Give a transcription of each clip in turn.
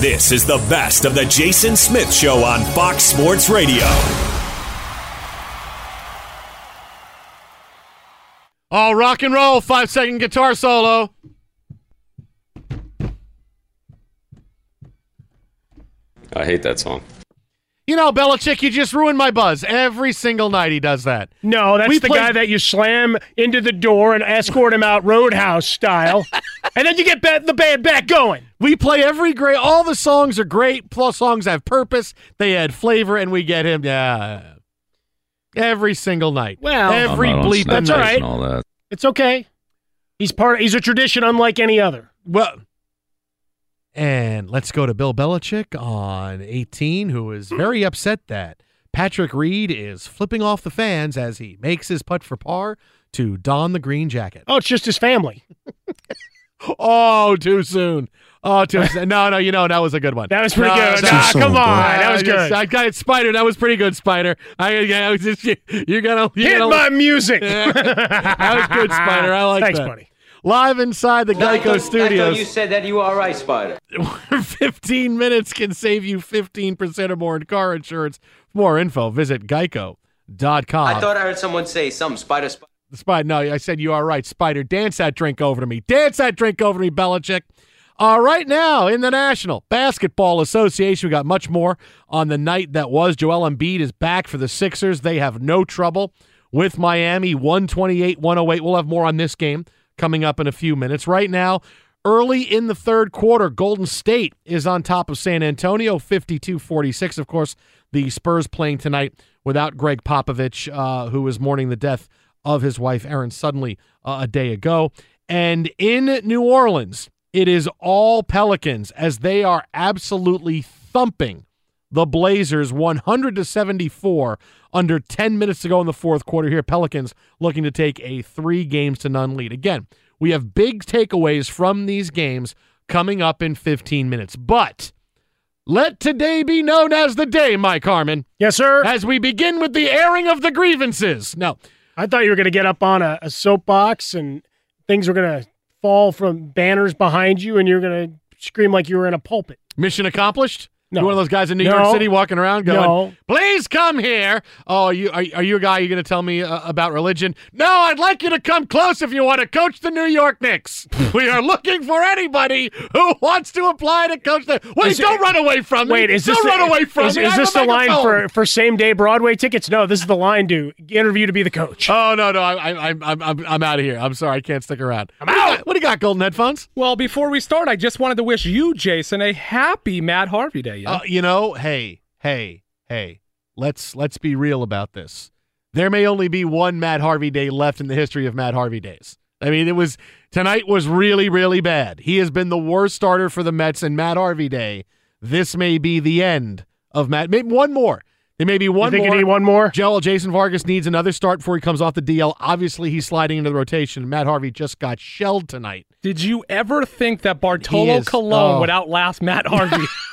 This is the best of the Jason Smith Show on Fox Sports Radio. All rock and roll, five second guitar solo. I hate that song. You know, Belichick, you just ruined my buzz. Every single night he does that. No, that's We the played- guy that you slam into the door and escort him out Roadhouse style, and then you get ba- the band back going. We play every great. All the songs are great. Plus, songs have purpose. They add flavor, and we get him. Yeah, every single night. Well, every I'm not on bleeping That's Snapchat all right. all that. It's okay. He's part. He's a tradition unlike any other. Well, and let's go to Bill Belichick on 18, who is very upset that Patrick Reed is flipping off the fans as he makes his putt for par to don the green jacket. Oh, it's just his family. Oh, too soon. Oh, too soon. No, no, you know, that was a good one. That was pretty No, good. that- Nah, soon, come bro. on, that was good. I got it, Spider. That was pretty good, Spider. I, I was just, you, you're gonna, you're Hit gonna, my music. Yeah. that was good, Spider. I like Thanks, that. buddy. Live inside the Geico Studios. you said that you are right, Spider. 15 minutes can save you 15% or more in car insurance. For more info, visit geico.com. I thought I heard someone say something. Spider, Spider. Spider, no, I said you are right. Spider, dance that drink over to me. Dance that drink over to me, Belichick. Uh, right now in the National Basketball Association, we got much more on the night that was. Joel Embiid is back for the Sixers. They have no trouble with Miami, 128 108. We'll have more on this game coming up in a few minutes. Right now, early in the third quarter, Golden State is on top of San Antonio, 52 46. Of course, the Spurs playing tonight without Gregg Popovich, uh, who is mourning the death of his wife, Erin, suddenly uh, a day ago. And in New Orleans, it is all Pelicans as they are absolutely thumping the Blazers 100 to 74 under 10 minutes to go in the fourth quarter here. Pelicans looking to take a three games to none lead. Again, we have big takeaways from these games coming up in 15 minutes. But Let today be known as the day, Mike Harmon. Yes, sir. As we begin with the airing of the grievances. No, I thought you were going to get up on a, a soapbox and things were going to fall from banners behind you and you're going to scream like you were in a pulpit. mission accomplished. No. You're one of those guys in New No. York City walking around going, No. "Please come here." Oh, are you are, are you a guy? You're going to tell me uh, about religion? No, I'd like you to come close if you want to coach the New York Knicks. we are looking for anybody who wants to apply to coach the. Wait, Is don't run away from me. Wait, is this don't the, run away from is, me? Is I this the line for, for same day Broadway tickets? No, this is the line to interview to be the coach. Oh no, no, I, I, I'm I'm I'm I'm out of here. I'm sorry, I can't stick around. I'm out. What do you got, Golden Headphones? Well, before we start, I just wanted to wish you, Jason, a happy Matt Harvey Day. Yeah? Uh, you know, hey, hey, hey. Let's let's be real about this. There may only be one Matt Harvey Day left in the history of Matt Harvey days. I mean, it was tonight was really really bad. He has been the worst starter for the Mets in Matt Harvey Day. This may be the end of Matt. Maybe one more. There may be one think you more. need one more? Joel Jason Vargas needs another start before he comes off the DL. Obviously, he's sliding into the rotation. Matt Harvey just got shelled tonight. Did you ever think that Bartolo is- Colon oh. would outlast Matt Harvey?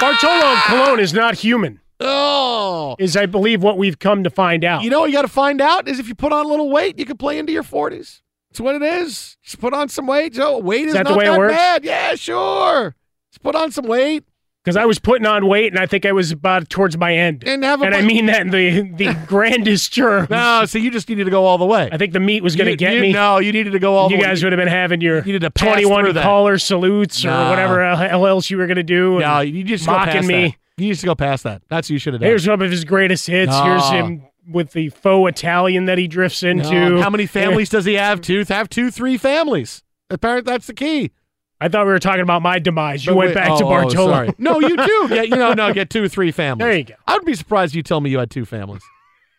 Bartolo Colon is not human, Oh, is I believe what we've come to find out. You know what you got to find out is if you put on a little weight, you can play into your 40s. That's what it is. Just put on some weight. Oh, weight is, that the not way it that works? bad. Yeah, sure. Just put on some weight Because I was putting on weight and I think I was about towards my end. and have. And I mean that in the, the grandest terms. no, so you just needed to go all the way. I think the meat was going to get you- me. No, you needed to go all you the way. guys would have been having your You need to pass 21 through that. caller salutes or whatever else you were going to do. No, you just go mocking past me. That. You to go past that. That's what you should have done. Here's some of his greatest hits. No. Here's him with the faux Italian that he drifts into. No, How many families does he have? Two, have two, three families. Apparently, that's the key. I thought we were talking about my demise. You But went wait- back to oh, oh, Bartolo. sorry. No, you do Yeah, you know no get two three families. There you go. I would be surprised if you tell me you had two families.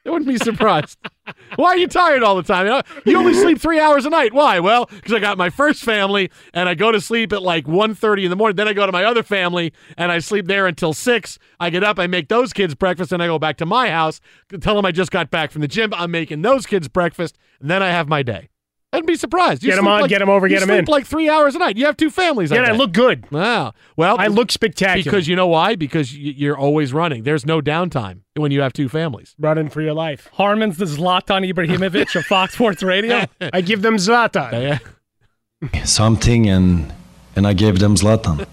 I wouldn't be surprised. Why are you tired all the time? You, know, you only sleep three hours a night. Why? Well, because I got my first family and I go to sleep at like 1.30 in the morning. Then I go to my other family and I sleep there until 6. I get up, I make those kids breakfast, and I go back to my house, tell them I just got back from the gym. I'm making those kids breakfast, and then I have my day. I'd be surprised. You Get 'em sleep on, like- get 'em over, you get 'em sleep in. like three hours a night. You have two families. Yeah, I bet. look good. Wow. Well, I look spectacular. because you know why? Because you're always running. There's no downtime when you have two families. running for your life. Harmon's the Zlatan Ibrahimovic of Fox Sports Radio. I give them Zlatan. Yeah. something and and I gave them Zlatan.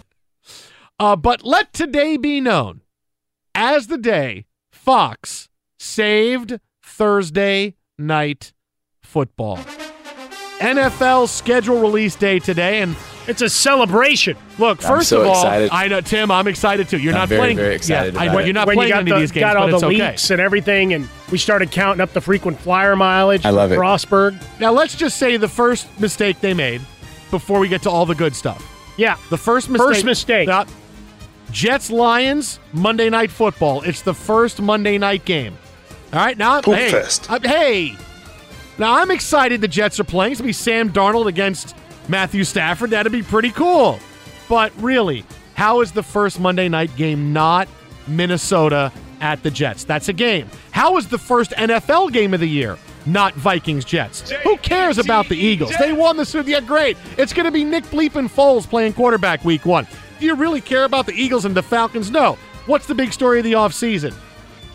Uh, but let today be known as the day Fox saved Thursday night football. NFL schedule release day today, and It's a celebration. look. I'm First so of all, excited. I know Tim. I'm excited too. You're I'm not very, playing. very excited Yeah, I about know it. you're not when playing you got any the, of these games, got all but the it's okay. leaks and everything, and we started counting up the frequent flyer mileage. I love it. Frostburg. Now let's just say the first mistake they made before we get to all the good stuff. Yeah. The first mistake. First mistake. Uh, Jets Lions Monday Night Football. It's the first Monday night game. All right, now Poop hey, fest. uh, hey, now I'm excited. The Jets are playing. It's gonna be Sam Darnold against Matthew Stafford. That'd be pretty cool. But really, how is the first Monday night game not Minnesota at the Jets? That's a game. How is the first NFL game of the year? Not Vikings Jets. Who cares about the Eagles? They won the Super. Yeah, great. It's going to be Nick Bleepin Foles playing quarterback week one. Do you really care about the Eagles and the Falcons? No. What's the big story of the offseason?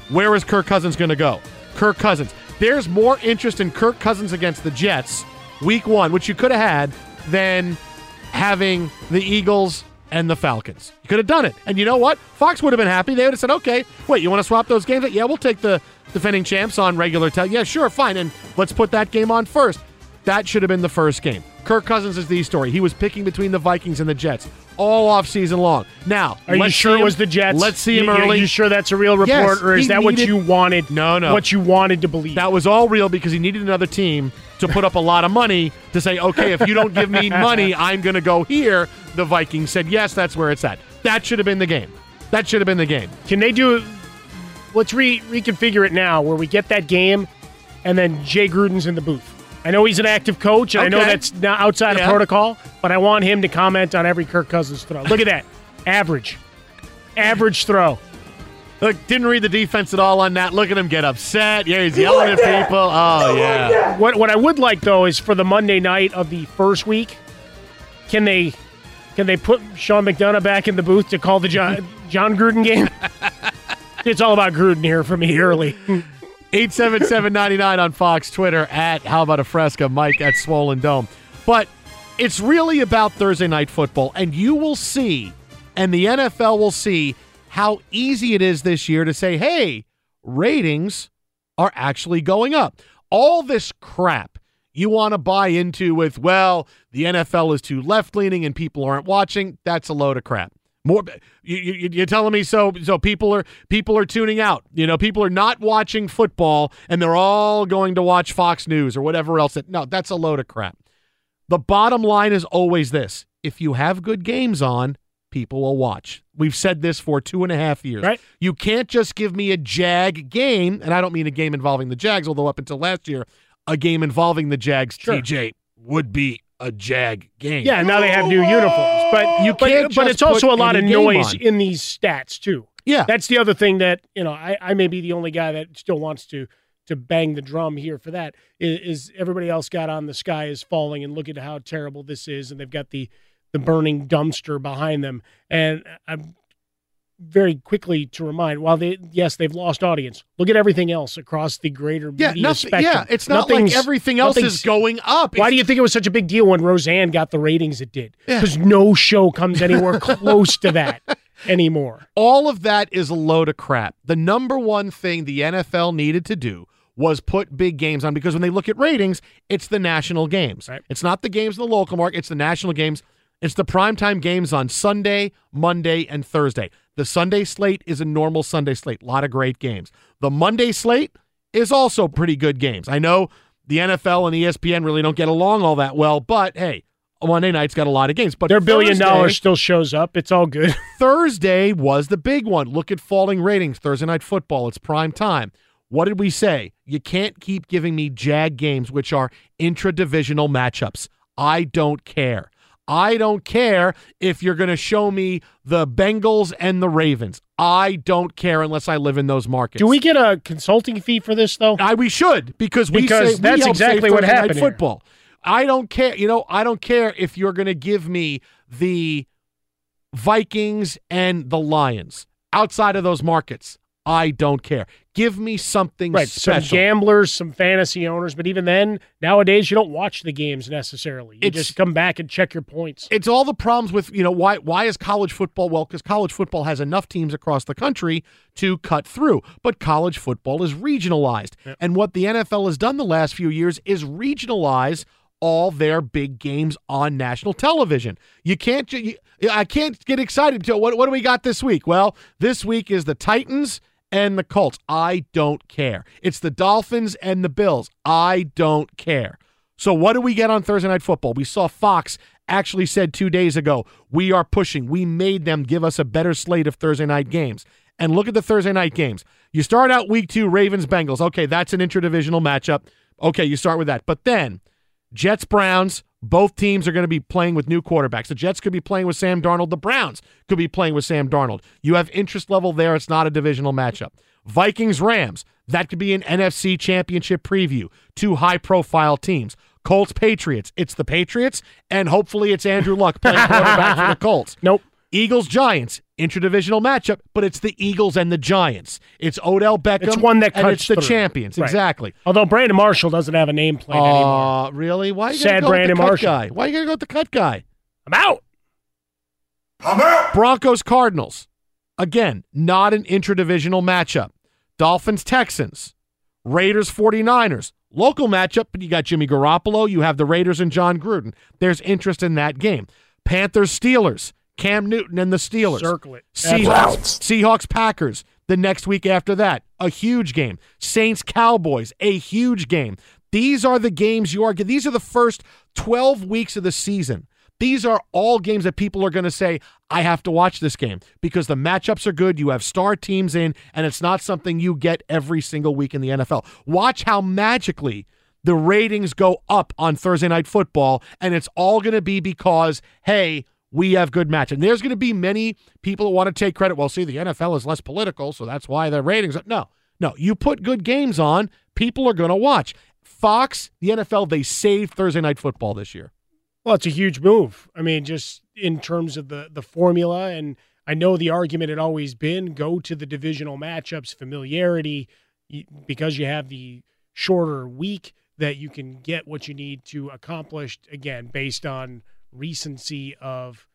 Where is Kirk Cousins going to go? Kirk Cousins. There's more interest in Kirk Cousins against the Jets week one, which you could have had, than having the Eagles and the Falcons. You could have done it. And you know what? Fox would have been happy. They would have said, okay, wait, you want to swap those games? Yeah, we'll take the defending champs on regular tel. Yeah, sure, fine. And let's put that game on first. That should have been the first game. Kirk Cousins is the story. He was picking between the Vikings and the Jets all off season long. Now, Are you sure it was the Jets? Let's see him You- early. You sure that's a real report, Yes, or is that what you wanted? No, no. What you wanted to believe? That was all real because he needed another team to put up a lot of money to say, okay, if you don't give me money, I'm going to go here. The Vikings said, yes, that's where it's at. That should have been the game. That should have been the game. Can they do? Let's re- reconfigure it now, where we get that game, and then Jay Gruden's in the booth. I know he's an active coach, and I know that's not outside Yeah. of protocol, but I want him to comment on every Kirk Cousins throw. Look at that, average, average throw. Look, didn't read the defense at all on that. Look at him get upset. Yeah, he's yelling at people. Oh, yeah. What what I would like though is for the Monday night of the first week, can they Can they put Sean McDonough back in the booth to call the John, Jon Gruden game? it's all about Gruden here for me early. 877-99 on Fox Twitter at How About a Fresca, Mike at Swollen Dome. But it's really about Thursday night football, and you will see, and the NFL will see how easy it is this year to say, hey, ratings are actually going up. All this crap you want to buy into with, well, the NFL is too left leaning and people aren't watching, that's a load of crap. More, you, you, you're telling me so? So people are people are tuning out. You know, people are not watching football, and they're all going to watch Fox News or whatever else. That, no, that's a load of crap. The bottom line is always this: if you have good games on, people will watch. We've said this for two and a half years. Right. You can't just give me a Jag game, and I don't mean a game involving the Jags, although up until last year, a game involving the Jags, Sure. TJ, would be a Jag game. Yeah, now they have new uniforms, but You but, can't but just it's also a lot of noise on. in these stats too. Yeah. That's the other thing that you know. I, I may be the only guy that still wants to to bang the drum here for that. Is, is everybody else got on the sky is falling and look at how terrible this is, and they've got the the burning dumpster behind them. And I'm very quickly to remind, while they yes they've lost audience, look at everything else across the greater Yeah, media nothing, spectrum. yeah. It's not like everything else is going up. why It's- do you think it was such a big deal when Roseanne got the ratings it did? Yeah. Because no show comes anywhere close to that anymore. all of that is a load of crap. The number one thing the NFL needed to do was put big games on because when they look at ratings, it's the national games. Right. It's not the games in the local market, it's the national games. It's the primetime games on Sunday, Monday, and Thursday. The Sunday slate is a normal Sunday slate. A lot of great games. The Monday slate is also pretty good games. I know the NFL and ESPN really don't get along all that well, but hey, Monday night's got a lot of games. But Their billion Thursday- dollars still shows up. It's all good. Thursday was the big one. Look at falling ratings. Thursday night football. It's prime time. What did we say? You can't keep giving me Jag games, which are intra-divisional matchups. I don't care. I don't care if you're going to show me the Bengals and the Ravens. I don't care unless I live in those markets. Do we get a consulting fee for this though? I, we should because we Because say, that's save exactly what night happened here. Football. I don't care. You know, I don't care if you're going to give me the Vikings and the Lions outside of those markets. I don't care. Give me something Right, special. some gamblers, some fantasy owners, but even then, nowadays you don't watch the games necessarily. You It's- just come back and check your points. it's all the problems with you know why why is college football well because college football has enough teams across the country to cut through but college football is regionalized and what the NFL has done the last few years is regionalize all their big games on national television you can't you, I can't get excited to what what do we got this week well this week is the Titans and the Colts I don't care it's the Dolphins and the Bills I don't care so what do we get on Thursday Night Football? We saw Fox actually said two days ago, we are pushing. We made them give us a better slate of Thursday night games. And look at the Thursday night games. You start out week two, Ravens Bengals. Okay, that's an interdivisional matchup. Okay, you start with that. But then Jets Browns, both teams are going to be playing with new quarterbacks. The Jets could be playing with Sam Darnold. The Browns could be playing with Sam Darnold. You have interest level there. It's not a divisional matchup. Vikings Rams, that could be an NFC championship preview. Two high profile teams. Colts Patriots, it's the Patriots, and hopefully it's Andrew Luck playing quarterback for the Colts. Nope. Eagles Giants, interdivisional matchup, but it's the Eagles and the Giants. It's Odell Beckham. It's one that and cuts it's the through. champions. Right. Exactly. Although Brandon Marshall doesn't have a nameplate anymore. Uh, really? Why you Sad go Brandon with the cut Marshall. guy? Why you gonna go with the cut guy? I'm out. I'm out. Broncos Cardinals. Again, not an interdivisional matchup. Dolphins Texans. Raiders 49ers. Local matchup, but you got Jimmy Garoppolo, you have the Raiders and Jon Gruden. There's interest in that game. Panthers Steelers. Cam Newton and the Steelers. Circle it. Seahawks, Seahawks Packers the next week after that. A huge game. Saints Cowboys, a huge game. These are the games you are these are the first 12 weeks of the season. These are all games that people are going to say, I have to watch this game because the matchups are good. You have star teams in, and it's not something you get every single week in the NFL. Watch how magically the ratings go up on Thursday Night Football, and it's all going to be because, hey, we have good match. And there's going to be many people that want to take credit. Well, see, the NFL is less political, so that's why the ratings. No, no. You put good games on, people are going to watch. Fox, the NFL, they saved Thursday Night Football this year. Well, it's a huge move. I mean, just in terms of the the formula, and I know the argument had always been go to the divisional matchups, familiarity, because you have the shorter week that you can get what you need to accomplish. Again, based on recency of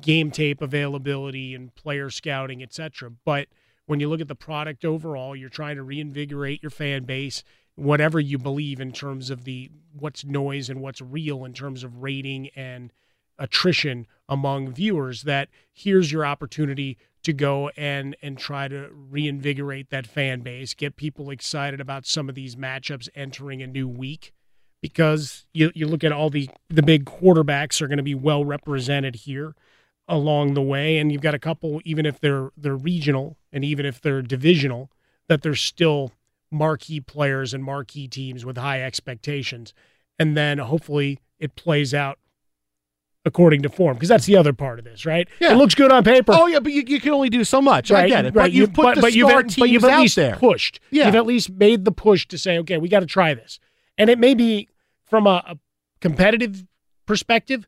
game tape availability and player scouting, etc. But when you look at the product overall, you're trying to reinvigorate your fan base whatever you believe in terms of the what's noise and what's real in terms of rating and attrition among viewers that here's your opportunity to go and and try to reinvigorate that fan base get people excited about some of these matchups entering a new week because you you look at all the the big quarterbacks are going to be well represented here along the way and you've got a couple even if they're they're regional and even if they're divisional that they're still marquee players and marquee teams with high expectations. And then hopefully it plays out according to form because that's the other part of this, right? Yeah. It looks good on paper. Oh yeah, but you, you can only do so much. Right, I get it. Right. But you've put but, the but star you've at, but you've at least there. pushed. Yeah. You've at least made the push to say, okay, we got to try this. And it may be from a, a competitive perspective,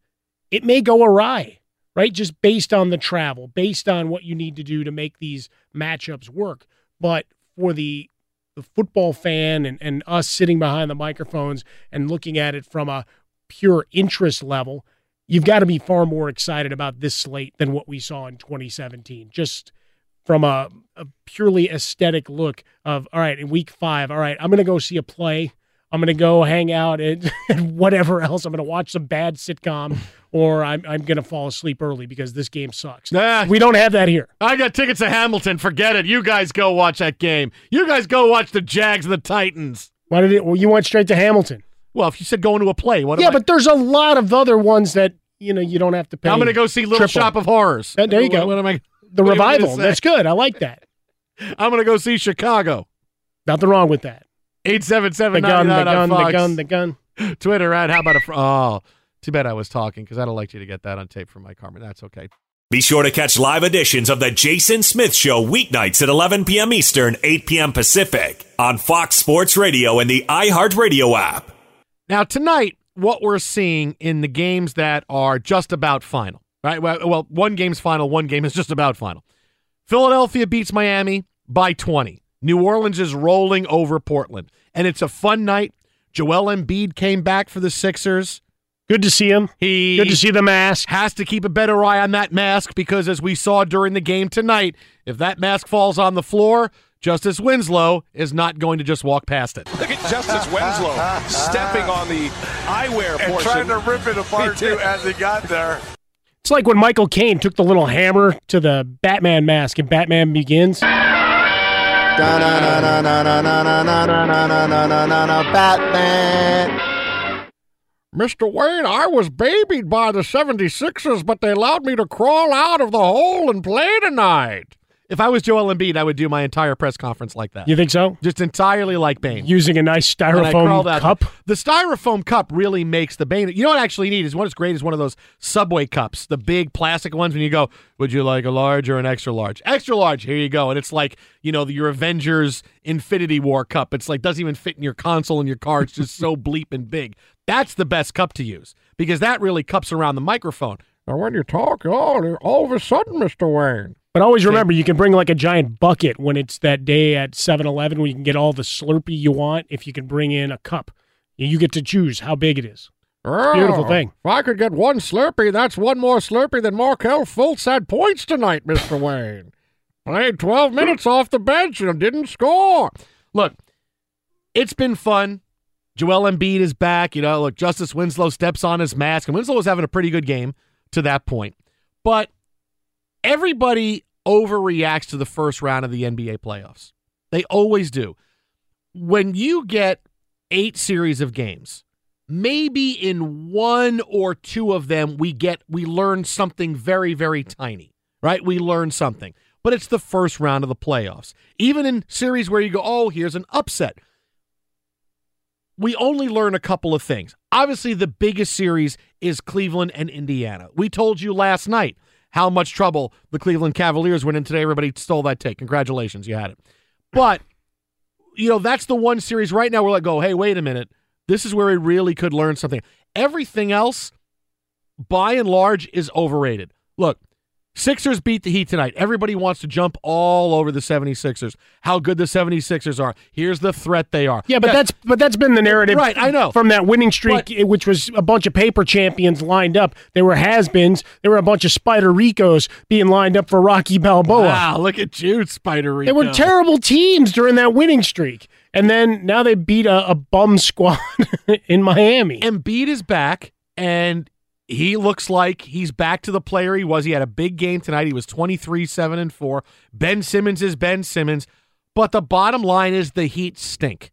it may go awry, right? Just based on the travel, based on what you need to do to make these matchups work. But for the the football fan and, and us sitting behind the microphones and looking at it from a pure interest level, you've got to be far more excited about this slate than what we saw in 2017. Just from a, a purely aesthetic look of, all right, in week five, all right, I'm going to go see a play. I'm going to go hang out and, and whatever else. I'm going to watch some bad sitcom or I'm, I'm going to fall asleep early because this game sucks. Nah, we don't have that here. I got tickets to Hamilton. Forget it. You guys go watch that game. You guys go watch the Jags and the Titans. Why did it? Well, you went straight to Hamilton. Well, if you said going to a play, what? Yeah, I- but there's a lot of other ones that you know you don't have to pay. I'm going to go see Little triple. Shop of Horrors. Uh, there you What- go. What am I? the what am I gonna revival. That's good. I like that. I'm going to go see Chicago. Nothing wrong with that. Eight seven seven The gun, the nine gun, on the Fox. gun, the gun. Twitter at how about a fr- oh. Too bad I was talking because I'd have liked you to get that on tape from Mike Harmon. That's okay. Be sure to catch live editions of The Jason Smith Show weeknights at 11 p.m. Eastern, 8 p.m. Pacific on Fox Sports Radio and the iHeartRadio app. Now tonight, what we're seeing in the games that are just about final, right? Well, well, one game's final, one game is just about final. Philadelphia beats Miami by 20. New Orleans is rolling over Portland, and it's a fun night. Joel Embiid came back for the Sixers. Good to see him. He Good to see the mask. has to keep a better eye on that mask because, as we saw during the game tonight, if that mask falls on the floor, Justice Winslow is not going to just walk past it. Look at Justice Winslow stepping on the eyewear and portion. trying to rip it apart too as he got there. It's like when Michael Caine took the little hammer to the Batman mask in Batman Begins. Batman. Mr. Wayne, I was babied by the 76ers, but they allowed me to crawl out of the hole and play tonight. If I was Joel Embiid, I would do my entire press conference like that. You think so? Just entirely like Bane. Using a nice And styrofoam cup. The styrofoam cup really makes the Bane. You know what I actually need is what is great is one of those Subway cups, the big plastic ones. When you go, would you like a large or an extra large? Extra large. Here you go. And it's like you know your Avengers Infinity War cup. It's like doesn't even fit in your console in your car. It's just so bleep and big. That's the best cup to use because that really cups around the microphone. Now when you talk, oh, all of a sudden, Mr. Wayne. But always remember, you can bring like a giant bucket when it's that day at 7 Eleven where you can get all the Slurpee you want if you can bring in a cup. You get to choose how big it is. Oh, beautiful thing. If I could get one Slurpee, that's one more Slurpee than Markelle Fultz had points tonight, Mr. Wayne. Played 12 minutes off the bench and didn't score. Look, it's been fun. Joel Embiid is back. You know, look, Justice Winslow steps on his mask, and Winslow was having a pretty good game to that point. But everybody overreacts to the first round of the NBA playoffs. They always do. When you get eight series of games, maybe in one or two of them we get we learn something very very tiny, right? We learn something. But it's the first round of the playoffs. Even in series where you go, "Oh, here's an upset." We only learn a couple of things. Obviously, the biggest series is Cleveland and Indiana. We told you last night how much trouble the Cleveland Cavaliers went in today. Everybody stole that take. Congratulations, you had it. But, you know, that's the one series right now we're like, go, hey, wait a minute. This is where we really could learn something. Everything else by and large, is overrated. Look, Sixers beat the Heat tonight. Everybody wants to jump all over the 76ers. How good the 76ers are. Here's the threat they are. Yeah, but Yeah, that's but that's been the narrative, Right, I know. from that winning streak, which was a bunch of paper champions lined up. They were has-beens. There were a bunch of Spider Ricos being lined up for Rocky Balboa. Wow, look at you, Spider Rico. They were terrible teams during that winning streak, and then now they beat a, a bum squad in Miami. Embiid is back, and he looks like he's back to the player he was. He had a big game tonight. He was 23, 7, and 4. Ben Simmons is Ben Simmons. But the bottom line is the Heat stink.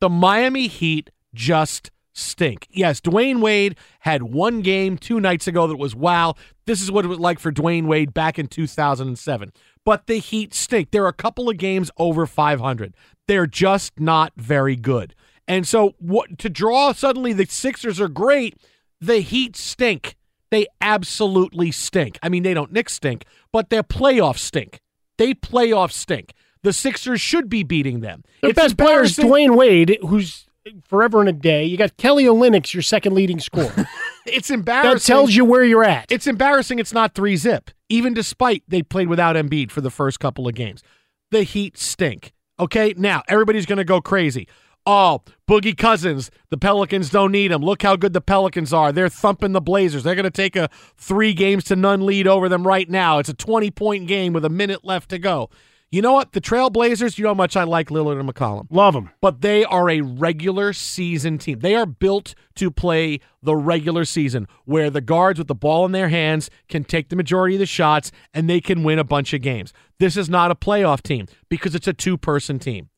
The Miami Heat just stink. Yes, Dwyane Wade had one game two nights ago that was wow. This is what it was like for Dwyane Wade back in 2007. But the Heat stink. There are a couple of games over 500. They're just not very good. And so what to draw suddenly the Sixers are great, the Heat stink. They absolutely stink. I mean, they don't Knicks stink, but their playoffs stink. They playoff stink. The Sixers should be beating them. The It's best player is Dwyane Wade, who's forever and a day. You got Kelly Olynyk, your second leading scorer. It's embarrassing. that tells you where you're at. It's embarrassing it's not three zip, even despite they played without Embiid for the first couple of games. The Heat stink. Okay, now everybody's going to go crazy. Oh, Boogie Cousins, the Pelicans don't need him. Look how good the Pelicans are. They're thumping the Blazers. They're going to take a three games to none lead over them right now. It's a 20 point game with a minute left to go. You know what? The Trailblazers, you know how much I like Lillard and McCollum. Love them. But they are a regular season team. They are built to play the regular season where the guards with the ball in their hands can take the majority of the shots and they can win a bunch of games. This is not a playoff team because it's a two person team.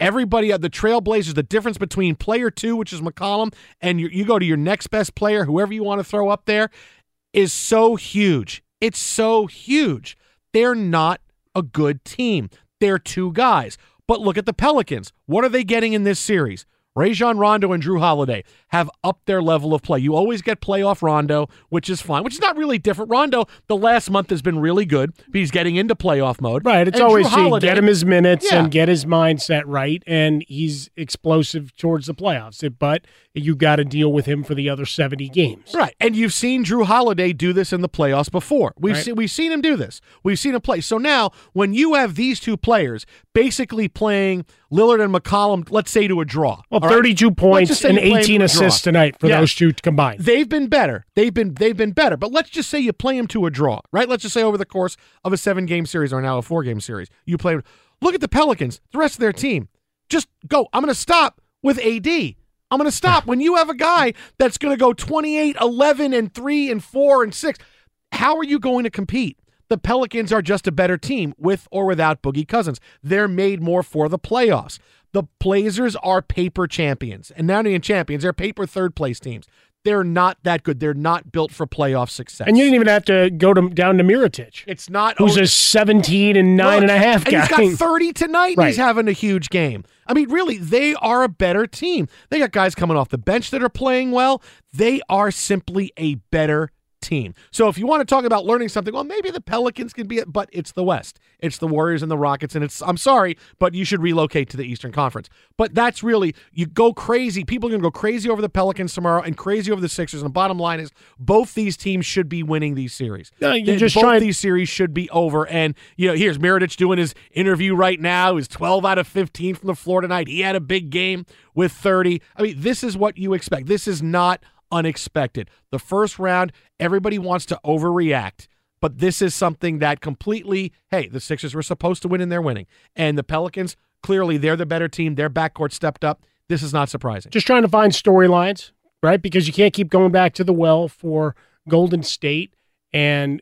Everybody at the Trailblazers, the difference between player two, which is McCollum, and you, you go to your next best player, whoever you want to throw up there, is so huge. It's so huge. They're not a good team. They're two guys. But look at the Pelicans. What are they getting in this series? Rajon Rondo and Jrue Holiday have upped their level of play. You always get playoff Rondo, which is fine, which is not really different. Rondo, the last month has been really good. He's getting into playoff mode. Right. It's And always Holiday- get him his minutes Yeah. and get his mindset right, and he's explosive towards the playoffs. But you got to deal with him for the other 70 games. Right. And you've seen Jrue Holiday do this in the playoffs before. We've Right. seen we've seen him do this. We've seen him play. So now when you have these two players basically playing Lillard and McCollum, let's say to a draw. Well, right? 32 Let's points and you play 'em 18 assists tonight for Yeah. those two combined. They've been better. They've been they've been better. But let's just say you play them to a draw, right? Let's just say over the course of a seven game series or now a four game series, you play. Look at the Pelicans, the rest of their team. Just go. I'm going to stop with AD. I'm going to stop when you have a guy that's going to go 28, 11, and 3, and 4, and 6. How are you going to compete? The Pelicans are just a better team with or without Boogie Cousins. They're made more for the playoffs. The Blazers are paper champions, and not even champions, they're paper third place teams. They're not that good. They're not built for playoff success. And you didn't even have to go to, down to Mirotic. It's not who's oh, a 17 and nine and a half half and guy. he's got 30 tonight and Right. he's having a huge game. I mean, really, they are a better team. They got guys coming off the bench that are playing well. They are simply a better team. So if you want to talk about learning something, well, maybe the Pelicans can be it, but it's the West. It's the Warriors and the Rockets, and it's I'm sorry, but you should relocate to the Eastern Conference. But that's really you go crazy. People are gonna go crazy over the Pelicans tomorrow and crazy over the Sixers. And the bottom line is both these teams should be winning these series. No, you're They- just both trying- these series should be over. And you know, here's Mirotic doing his interview right now. He's 12 out of 15 from the floor tonight. He had a big game with 30. I mean, this is what you expect. This is not unexpected. The first round, everybody wants to overreact. But this is something that completely, hey, the Sixers were supposed to win and they're winning. And the Pelicans, clearly they're the better team. Their backcourt stepped up. This is not surprising. Just trying to find storylines, right? Because you can't keep going back to the well for Golden State and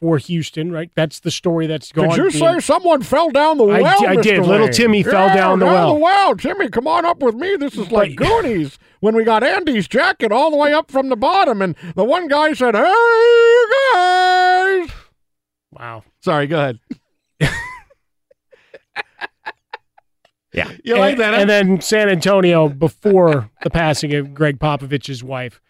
for Houston, right? That's the story that's going. Did you say someone fell down the well? di- I did. Mr. Little? Timmy fell Yeah, down the well. the well. Timmy, come on up with me. This is like Goonies when we got Andy's jacket all the way up from the bottom, and the one guy said, "Hey, you guys." Wow. Sorry, go ahead. Yeah. You like and, that, huh? And then San Antonio, before the passing of Gregg Popovich's wife,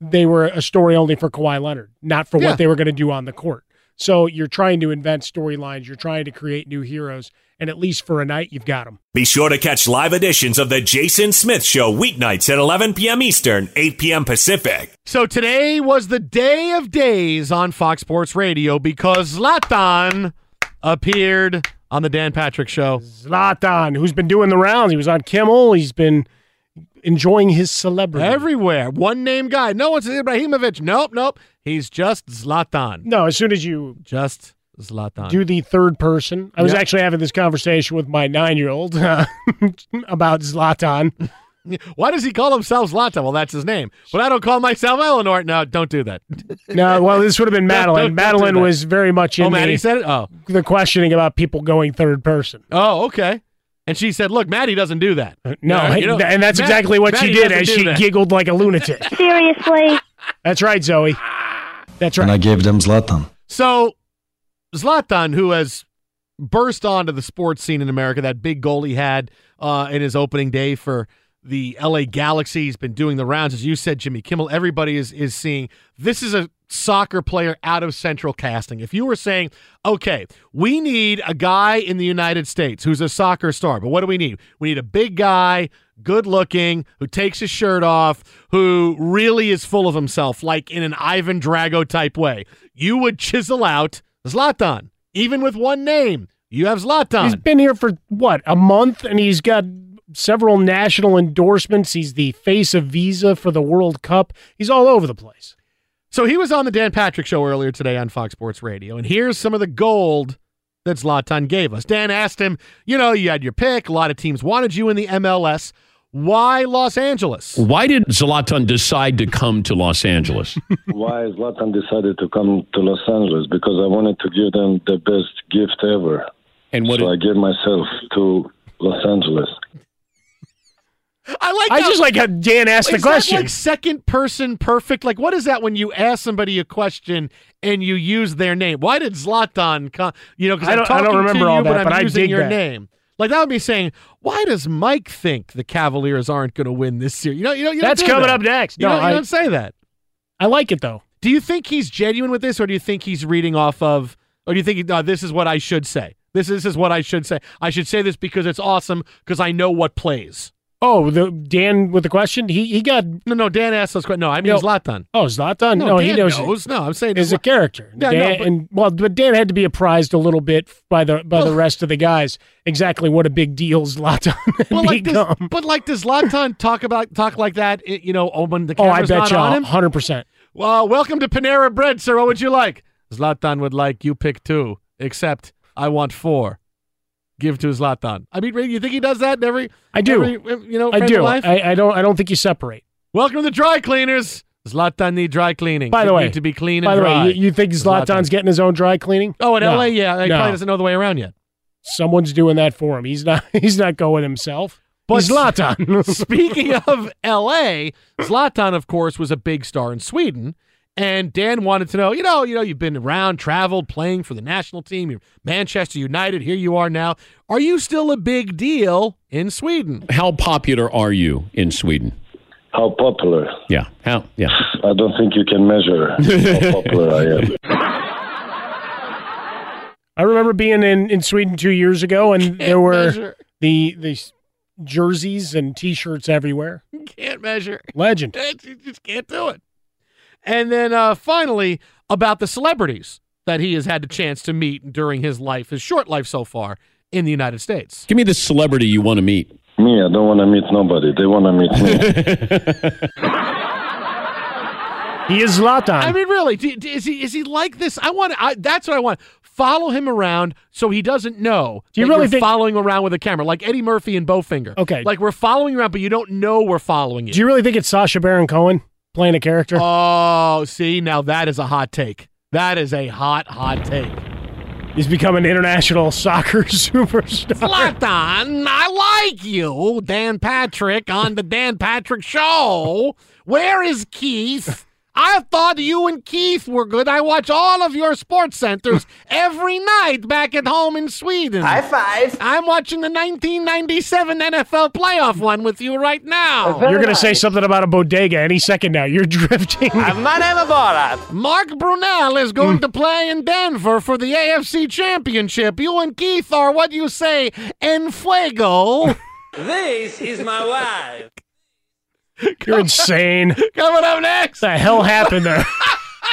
they were a story only for Kawhi Leonard, not for Yeah. what they were going to do on the court. So you're trying to invent storylines, you're trying to create new heroes, and at least for a night, you've got them. Be sure to catch live editions of The Jason Smith Show weeknights at 11 p.m. Eastern, 8 p.m. Pacific. So today was the day of days on Fox Sports Radio because Zlatan appeared on the Dan Patrick Show. Zlatan, who's been doing the rounds. He was on Kimmel. He's been enjoying his celebrity everywhere. One name guy. No one says Ibrahimovic. Nope, nope. He's just Zlatan. No, as soon as you just Zlatan. Do the third person. I was yep. actually having this conversation with my nine year old uh, about Zlatan. Why does he call himself Zlatan? Well, that's his name. But I don't call myself Eleanor. No, don't do that. no, well, this would have been Madeline. don't, don't Madeline was very much in oh, the, said it? Oh. the questioning about people going third person. Oh, okay. And she said, "Look, Maddie doesn't do that." Uh, no, you know, and that's Matt, exactly what Maddie she did as she that. giggled like a lunatic. Seriously. That's right, Zoe. That's right. And I gave them Zlatan. So, Zlatan, who has burst onto the sports scene in America, that big goal he had uh, in his opening day for the LA Galaxy. He's been doing the rounds, as you said, Jimmy Kimmel. Everybody is is seeing this is a soccer player out of central casting. If you were saying, okay, we need a guy in the United States who's a soccer star, but what do we need? We need a big guy, good looking, who takes his shirt off, who really is full of himself, like in an Ivan Drago type way. You would chisel out Zlatan, even with one name. You have Zlatan. He's been here for what, a month, and he's got several national endorsements. He's the face of Visa for the World Cup. He's all over the place. So he was on the Dan Patrick show earlier today on Fox Sports Radio, and here's some of the gold that Zlatan gave us. Dan asked him, you know, you had your pick. A lot of teams wanted you in the MLS. Why Los Angeles? Why did Zlatan decide to come to Los Angeles? Why Zlatan decided to come to Los Angeles? Because I wanted to give them the best gift ever. And what? So did... I gave myself to Los Angeles. I like. I just like how Dan asked the question. like second person perfect. Like, what is that when you ask somebody a question and you use their name? Why did Zlatan come? You know, because I don't, I don't remember you, all that, but, but I'm using your that. name. Like that would be saying, why does Mike think the Cavaliers aren't going to win this series? You know, you know, you that's coming that. up next. No, you, don't, I, you don't say that. I like it though. Do you think he's genuine with this, or do you think he's reading off of, or do you think uh, this is what I should say? This, this is what I should say. I should say this because it's awesome because I know what plays. Oh, the Dan with the question. He he got no no. Dan asked us question. No, I mean no. Zlatan. Oh, Zlatan. No, no he knows. knows. No, I'm saying is a character. Yeah, Dan, no, but, and well, but Dan had to be apprised a little bit by the by the rest of the guys exactly what a big deal Zlatan had well, like become. This, but like, does Zlatan talk about talk like that? You know, when the camera's oh, I bet not on him. Hundred percent. Well, welcome to Panera Bread, sir. What would you like? Zlatan would like you pick two, except I want four give to Zlatan. I mean, you think he does that in every? I do. Every, you know, I do. I, I, don't. I don't think you separate. Welcome to the dry cleaners. Zlatan need dry cleaning. By the way, need to be clean. By the dry. way, you, you think Zlatan's Zlatan. getting his own dry cleaning? Oh, in no. L.A., yeah, he no. probably doesn't know the way around yet. Someone's doing that for him. He's not. He's not going himself. But Zlatan. speaking of L.A., Zlatan, of course, was a big star in Sweden. And Dan wanted to know, you know, you know, you've been around, traveled, playing for the national team. You're Manchester United. Here you are now. Are you still a big deal in Sweden? How popular are you in Sweden? How popular? Yeah. How? Yeah. I don't think you can measure how popular I am. I remember being in, in Sweden two years ago, and there were measure. the the jerseys and T-shirts everywhere. Can't measure. Legend. You just can't do it. And then uh, finally, about the celebrities that he has had the chance to meet during his life, his short life so far in the United States. Give me the celebrity you want to meet. Me, I don't want to meet nobody. They want to meet me. he is Zlatan. I mean, really, is he is he like this? I want. I, that's what I want. Follow him around so he doesn't know. Do you really think following around with a camera, like Eddie Murphy and Bowfinger? Okay, like we're following around, but you don't know we're following you. Do you really think it's Sacha Baron Cohen? Playing a character. Oh, see, now that is a hot take. That is a hot, hot take. He's become an international soccer superstar. Zlatan, I like you, Dan Patrick, on the Dan Patrick Show. Where is Keith? I thought you and Keith were good. I watch all of your sports centers every night back at home in Sweden. High five. I'm watching the 1997 NFL playoff one with you right now. You're going to say something about a bodega any second now. You're drifting. My name is Borat. Mark Brunell is going mm. to play in Denver for the AFC Championship. You and Keith are what you say, en fuego. This is my wife. You're insane. Coming up next. What the hell happened there?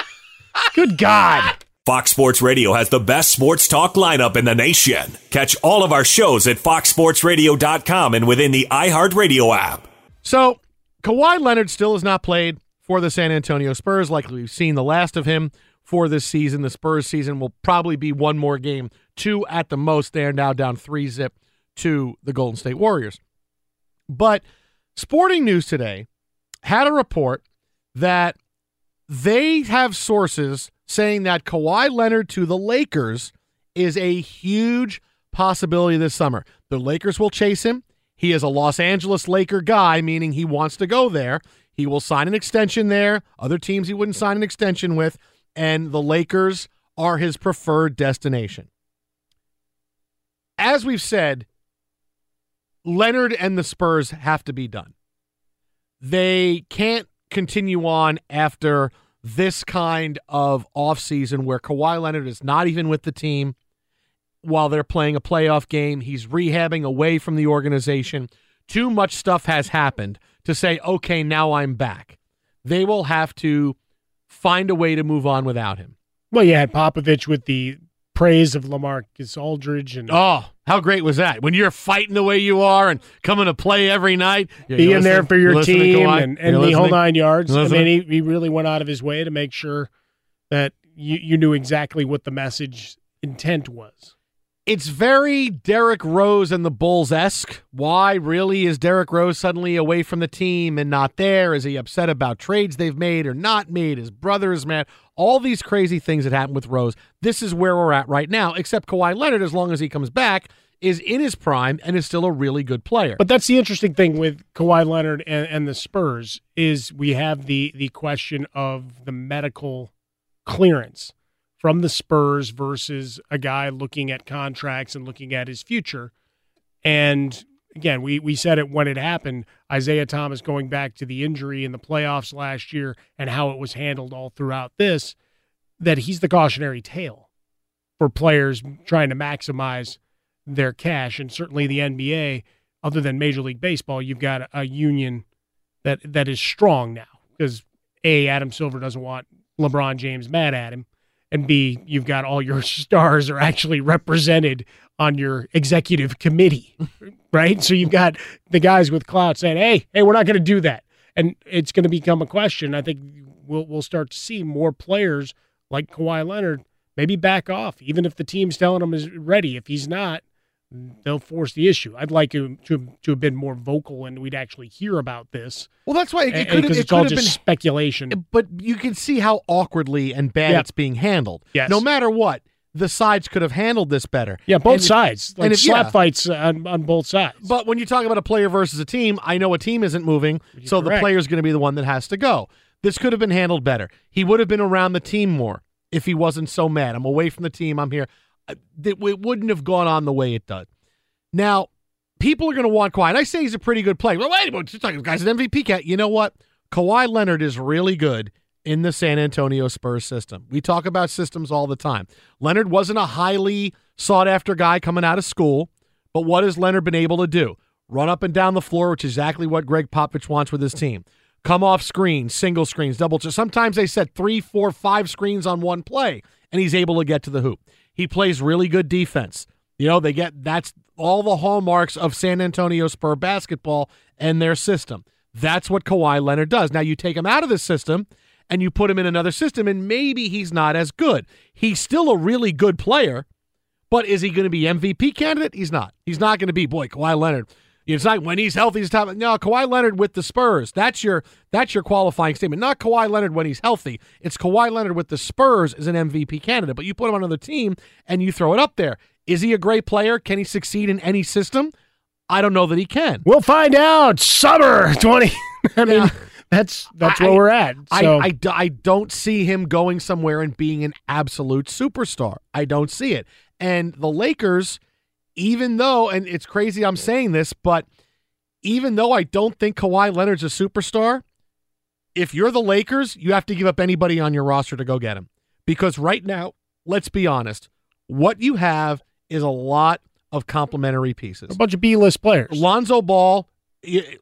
Good God. Fox Sports Radio has the best sports talk lineup in the nation. Catch all of our shows at foxsportsradio.com and within the iHeartRadio app. So, Kawhi Leonard still has not played for the San Antonio Spurs. Likely we've seen the last of him for this season. The Spurs season will probably be one more game, two at the most. They are now down three zip to the Golden State Warriors. But Sporting News today had a report that they have sources saying that Kawhi Leonard to the Lakers is a huge possibility this summer. The Lakers will chase him. He is a Los Angeles Laker guy, meaning he wants to go there. He will sign an extension there. Other teams he wouldn't sign an extension with. And the Lakers are his preferred destination. As we've said, Leonard and the Spurs have to be done. They can't continue on after this kind of offseason where Kawhi Leonard is not even with the team while they're playing a playoff game. He's rehabbing away from the organization. Too much stuff has happened to say, okay, now I'm back. They will have to find a way to move on without him. Well, you had Popovich with the praise of LaMarcus Aldridge and oh, how great was that? When you're fighting the way you are and coming to play every night, being there for your team and, and the whole nine yards. I mean, he, he really went out of his way to make sure that you, you knew exactly what the message intent was. It's very Derrick Rose and the Bulls esque. Why really is Derrick Rose suddenly away from the team and not there? Is he upset about trades they've made or not made? His brother is mad. All these crazy things that happen with Rose. This is where we're at right now, except Kawhi Leonard, as long as he comes back, is in his prime and is still a really good player. But that's the interesting thing with Kawhi Leonard and, and the Spurs is we have the the question of the medical clearance from the Spurs versus a guy looking at contracts and looking at his future. And again, we, we said it when it happened Isaiah Thomas going back to the injury in the playoffs last year and how it was handled all throughout this, that he's the cautionary tale for players trying to maximize their cash. And certainly the NBA, other than Major League Baseball, you've got a, union that that is strong now because A, Adam Silver doesn't want LeBron James mad at him and B, you've got all your stars are actually represented on your executive committee, right? So you've got the guys with clout saying, "Hey, hey, we're not going to do that," and it's going to become a question. I think we'll we'll start to see more players like Kawhi Leonard maybe back off, even if the team's telling him is ready. If he's not, Mm-hmm. they'll force the issue. I'd like him to to have been more vocal and we'd actually hear about this. Well, that's why it, it could have. It's all just been, speculation. Eh, but you can see how awkwardly and bad yeah. it's being handled. Yes. No matter what, the sides could have handled this better. Yeah, both and sides. If, like and if, slap yeah. fights on, on both sides. But when you talk about a player versus a team, I know a team isn't moving, You're so correct. the player's going to be the one that has to go. This could have been handled better. He would have been around the team more if he wasn't so mad. I'm away from the team. I'm here. It wouldn't have gone on the way it did. Now, people are going to want Kawhi. And I say he's a pretty good player. Well, wait, just talking guy's an MVP cat. You know what? Kawhi Leonard is really good in the San Antonio Spurs system. We talk about systems all the time. Leonard wasn't a highly sought after guy coming out of school, but what has Leonard been able to do? Run up and down the floor, which is exactly what Gregg Popovich wants with his team. Come off screens, single screens, double. Sometimes they set three, four, five screens on one play, and he's able to get to the hoop. He plays really good defense. You know, they get that's all the hallmarks of San Antonio Spur basketball and their system. That's what Kawhi Leonard does. Now you take him out of the system and you put him in another system, and maybe he's not as good. He's still a really good player, but is he going to be MVP candidate? He's not. He's not going to be. Boy, Kawhi Leonard. It's not when he's healthy. He's top. No, Kawhi Leonard with the Spurs. That's your that's your qualifying statement. Not Kawhi Leonard when he's healthy. It's Kawhi Leonard with the Spurs as an MVP candidate. But you put him on another team and you throw it up there. Is he a great player? Can he succeed in any system? I don't know that he can. We'll find out. Summer 20. I mean, That's that's I- where we're at. So. I, I, I don't see him going somewhere and being an absolute superstar. I don't see it. And the Lakers, even though, and it's crazy I'm saying this, but even though I don't think Kawhi Leonard's a superstar, if you're the Lakers, you have to give up anybody on your roster to go get him. Because right now, let's be honest, what you have is a lot of complementary pieces. a bunch of B list players. Lonzo Ball,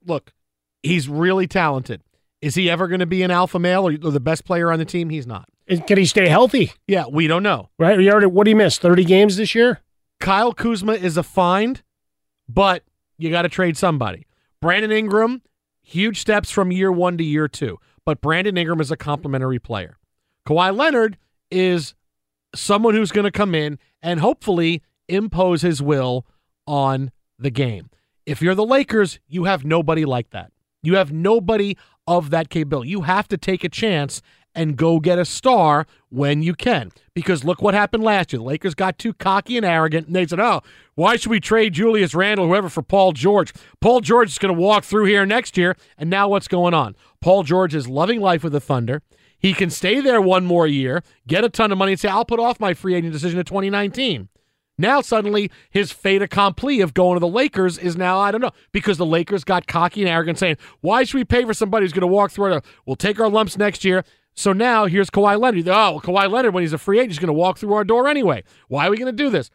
look, he's really talented. Is he ever going to be an alpha male or the best player on the team? He's not. Can he stay healthy? Yeah, we don't know. Right? You already what do you miss? Thirty games this year? Kyle Kuzma is a find, but you got to trade somebody. Brandon Ingram, huge steps from year one to year two, but Brandon Ingram is a complimentary player. Kawhi Leonard is someone who's going to come in and hopefully impose his will on the game. If you're the Lakers, you have nobody like that. You have nobody of that capability. You have to take a chance and go get a star when you can. Because look what happened last year. The Lakers got too cocky and arrogant, and they said, oh, why should we trade Julius Randle, whoever, for Paul George? Paul George is going to walk through here next year, and now what's going on? Paul George is loving life with the Thunder. He can stay there one more year, get a ton of money, and say, I'll put off my free agent decision to 2019. Now suddenly his fait accompli of going to the Lakers is now I don't know because the Lakers got cocky and arrogant, saying, "Why should we pay for somebody who's going to walk through it? We'll take our lumps next year." So now here's Kawhi Leonard. Oh, well, Kawhi Leonard when he's a free agent is going to walk through our door anyway. Why are we going to do this?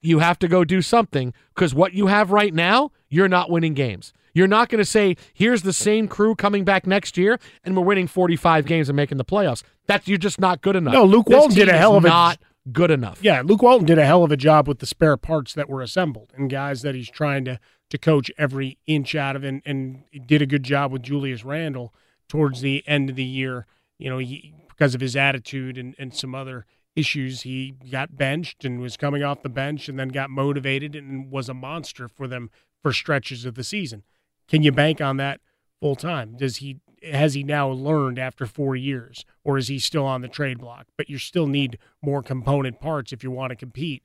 You have to go do something because what you have right now, you're not winning games. You're not going to say, "Here's the same crew coming back next year, and we're winning 45 games and making the playoffs." That's you're just not good enough. No, Luke This Walton did a hell of a- not good enough. Yeah, Luke Walton did a hell of a job with the spare parts that were assembled and guys that he's trying to to coach every inch out of and and did a good job with Julius Randle towards the end of the year. You know, he, because of his attitude and, and some other issues, he got benched and was coming off the bench and then got motivated and was a monster for them for stretches of the season. Can you bank on that full time? Does he has he now learned after four years, or is he still on the trade block? But you still need more component parts if you want to compete.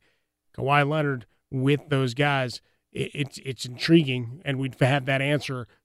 Kawhi Leonard with those guys, it, it's it's intriguing, and we'd have that answer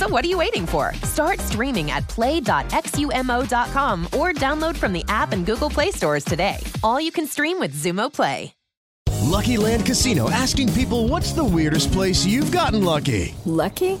So what are you waiting for? Start streaming at play.xumo.com or download from the app and Google Play stores today. All you can stream with Xumo Play. Lucky Land Casino asking people what's the weirdest place you've gotten lucky? Lucky?